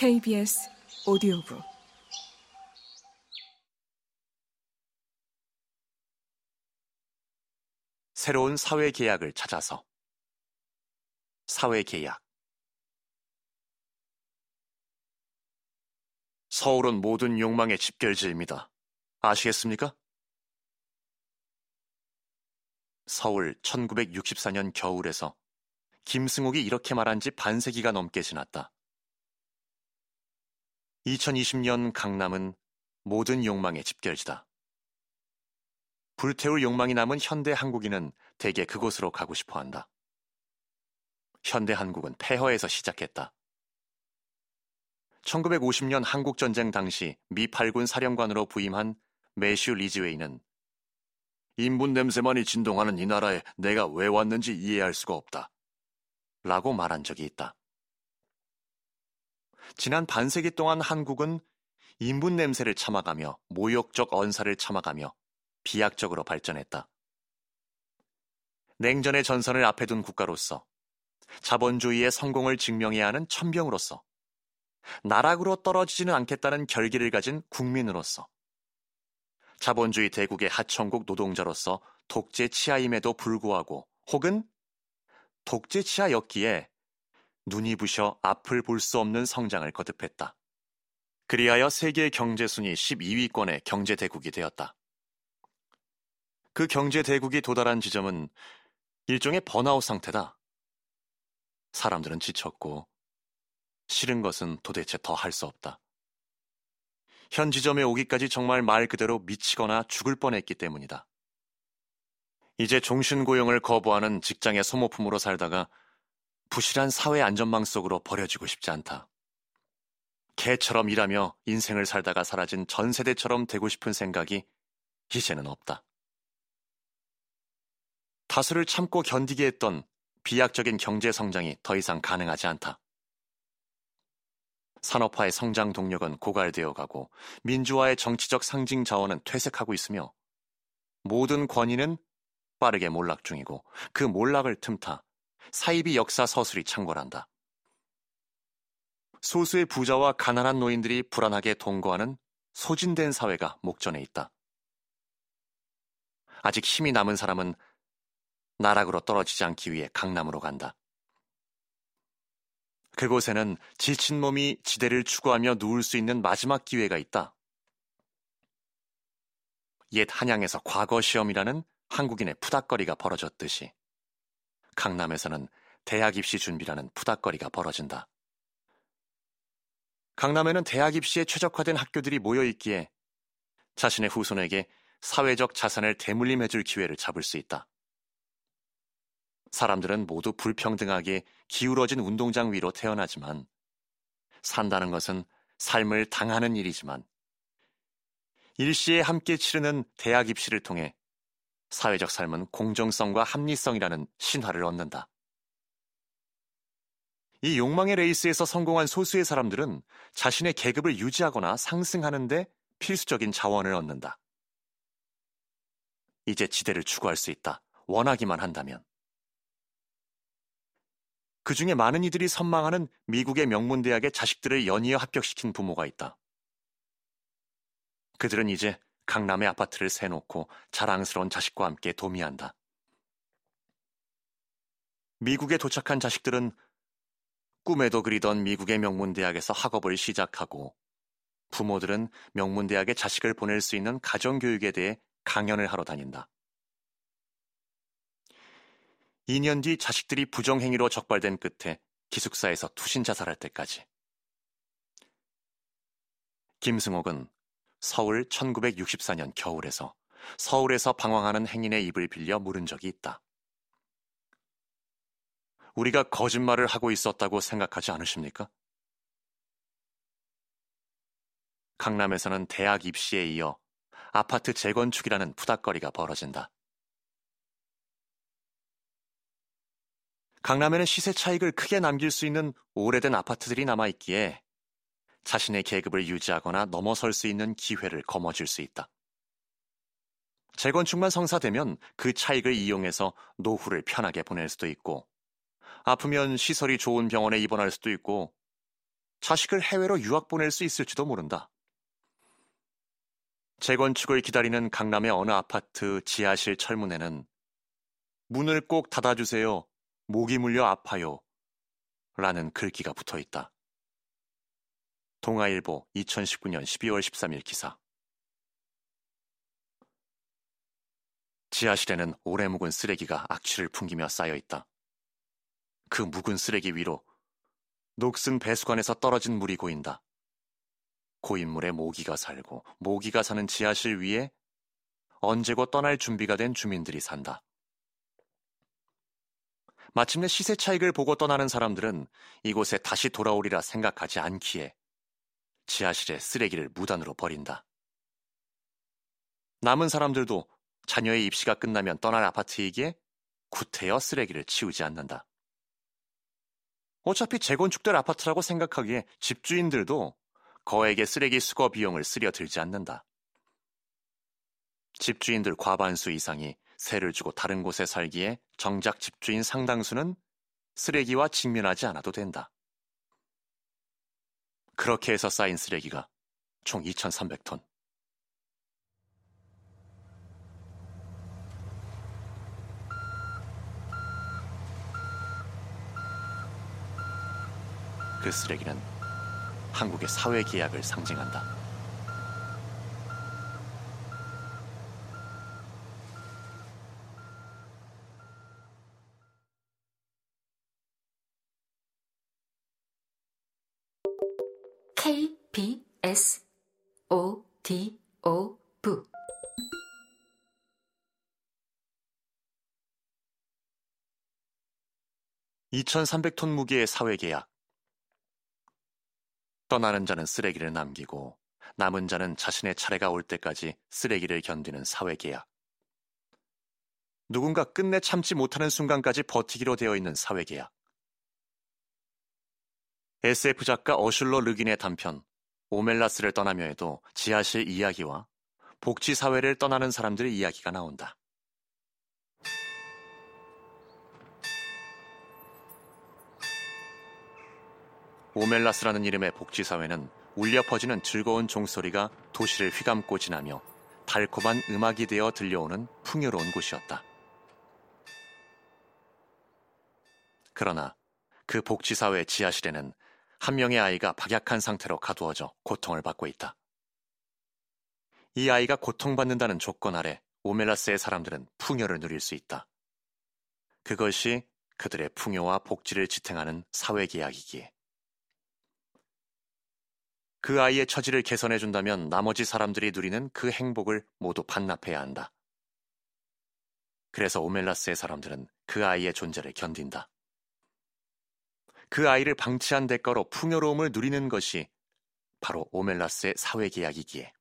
KBS 오디오북 새로운 사회 계약을 찾아서 사회 계약 서울은 모든 욕망의 집결지입니다. 아시겠습니까? 서울 1964년 겨울에서 김승옥이 이렇게 말한 지 반세기가 넘게 지났다. 2020년 강남은 모든 욕망의 집결지다. 불태울 욕망이 남은 현대 한국인은 대개 그곳으로 가고 싶어 한다. 현대 한국은 폐허에서 시작했다. 1950년 한국전쟁 당시 미 8군 사령관으로 부임한 매슈 리즈웨이는 인분 냄새만이 진동하는 이 나라에 내가 왜 왔는지 이해할 수가 없다. 라고 말한 적이 있다. 지난 반세기 동안 한국은 인분 냄새를 참아가며 모욕적 언사를 참아가며 비약적으로 발전했다. 냉전의 전선을 앞에 둔 국가로서 자본주의의 성공을 증명해야 하는 천병으로서 나락으로 떨어지지는 않겠다는 결기를 가진 국민으로서 자본주의 대국의 하청국 노동자로서 독재 치하임에도 불구하고 혹은 독재 치하였기에 눈이 부셔 앞을 볼 수 없는 성장을 거듭했다. 그리하여 세계 경제 순위 12위권의 경제 대국이 되었다. 그 경제 대국이 도달한 지점은 일종의 번아웃 상태다. 사람들은 지쳤고 싫은 것은 도대체 더 할 수 없다. 현 지점에 오기까지 정말 말 그대로 미치거나 죽을 뻔했기 때문이다. 이제 종신고용을 거부하는 직장의 소모품으로 살다가 부실한 사회 안전망 속으로 버려지고 싶지 않다. 개처럼 일하며 인생을 살다가 사라진 전 세대처럼 되고 싶은 생각이 이제는 없다. 다수를 참고 견디게 했던 비약적인 경제 성장이 더 이상 가능하지 않다. 산업화의 성장 동력은 고갈되어 가고 민주화의 정치적 상징 자원은 퇴색하고 있으며 모든 권위는 빠르게 몰락 중이고 그 몰락을 틈타 사이비 역사 서술이 창궐한다. 소수의 부자와 가난한 노인들이 불안하게 동거하는 소진된 사회가 목전에 있다. 아직 힘이 남은 사람은 나락으로 떨어지지 않기 위해 강남으로 간다. 그곳에는 지친 몸이 지대를 추구하며 누울 수 있는 마지막 기회가 있다. 옛 한양에서 과거 시험이라는 한국인의 푸닥거리가 벌어졌듯이 강남에서는 대학 입시 준비라는 푸닥거리가 벌어진다. 강남에는 대학 입시에 최적화된 학교들이 모여 있기에 자신의 후손에게 사회적 자산을 대물림해줄 기회를 잡을 수 있다. 사람들은 모두 불평등하게 기울어진 운동장 위로 태어나지만 산다는 것은 삶을 당하는 일이지만 일시에 함께 치르는 대학 입시를 통해 사회적 삶은 공정성과 합리성이라는 신화를 얻는다. 이 욕망의 레이스에서 성공한 소수의 사람들은 자신의 계급을 유지하거나 상승하는데 필수적인 자원을 얻는다. 이제 지대를 추구할 수 있다. 원하기만 한다면. 그 중에 많은 이들이 선망하는 미국의 명문대학에 자식들을 연이어 합격시킨 부모가 있다. 그들은 이제 강남의 아파트를 세놓고 자랑스러운 자식과 함께 도미한다. 미국에 도착한 자식들은 꿈에도 그리던 미국의 명문대학에서 학업을 시작하고 부모들은 명문대학에 자식을 보낼 수 있는 가정교육에 대해 강연을 하러 다닌다. 2년 뒤 자식들이 부정행위로 적발된 끝에 기숙사에서 투신 자살할 때까지. 김승옥은 서울 1964년 겨울에서 서울에서 방황하는 행인의 입을 빌려 물은 적이 있다. 우리가 거짓말을 하고 있었다고 생각하지 않으십니까? 강남에서는 대학 입시에 이어 아파트 재건축이라는 푸닥거리가 벌어진다. 강남에는 시세 차익을 크게 남길 수 있는 오래된 아파트들이 남아있기에 자신의 계급을 유지하거나 넘어설 수 있는 기회를 거머쥘 수 있다. 재건축만 성사되면 그 차익을 이용해서 노후를 편하게 보낼 수도 있고, 아프면 시설이 좋은 병원에 입원할 수도 있고, 자식을 해외로 유학 보낼 수 있을지도 모른다. 재건축을 기다리는 강남의 어느 아파트 지하실 철문에는 문을 꼭 닫아주세요. 모기 물려 아파요. 라는 글귀가 붙어 있다. 동아일보 2019년 12월 13일 기사. 지하실에는 오래 묵은 쓰레기가 악취를 풍기며 쌓여 있다. 그 묵은 쓰레기 위로 녹슨 배수관에서 떨어진 물이 고인다. 고인 물에 모기가 살고 모기가 사는 지하실 위에 언제고 떠날 준비가 된 주민들이 산다. 마침내 시세 차익을 보고 떠나는 사람들은 이곳에 다시 돌아오리라 생각하지 않기에 지하실에 쓰레기를 무단으로 버린다. 남은 사람들도 자녀의 입시가 끝나면 떠날 아파트이기에 구태여 쓰레기를 치우지 않는다. 어차피 재건축될 아파트라고 생각하기에 집주인들도 거액의 쓰레기 수거 비용을 쓰려 들지 않는다. 집주인들 과반수 이상이 세를 주고 다른 곳에 살기에 정작 집주인 상당수는 쓰레기와 직면하지 않아도 된다. 그렇게 해서 쌓인 쓰레기가 총 2,300톤. 그 쓰레기는 한국의 사회 계약을 상징한다. KBS ODO 부 2300 톤 무게의 사회 계약. 떠나는 자는 쓰레기를 남기고 남은 자는 자신의 차례가 올 때까지 쓰레기를 견디는 사회 계약. 누군가 끝내 참지 못하는 순간까지 버티기로 되어 있는 사회 계약. SF 작가 어슐러 르긴의 단편 오멜라스를 떠나며에도 지하실 이야기와 복지 사회를 떠나는 사람들의 이야기가 나온다. 오멜라스라는 이름의 복지 사회는 울려 퍼지는 즐거운 종소리가 도시를 휘감고 지나며 달콤한 음악이 되어 들려오는 풍요로운 곳이었다. 그러나 그 복지사회 지하실에는 한 명의 아이가 박약한 상태로 가두어져 고통을 받고 있다. 이 아이가 고통받는다는 조건 아래 오멜라스의 사람들은 풍요를 누릴 수 있다. 그것이 그들의 풍요와 복지를 지탱하는 사회계약이기에. 그 아이의 처지를 개선해준다면 나머지 사람들이 누리는 그 행복을 모두 반납해야 한다. 그래서 오멜라스의 사람들은 그 아이의 존재를 견딘다. 그 아이를 방치한 대가로 풍요로움을 누리는 것이 바로 오멜라스의 사회계약이기에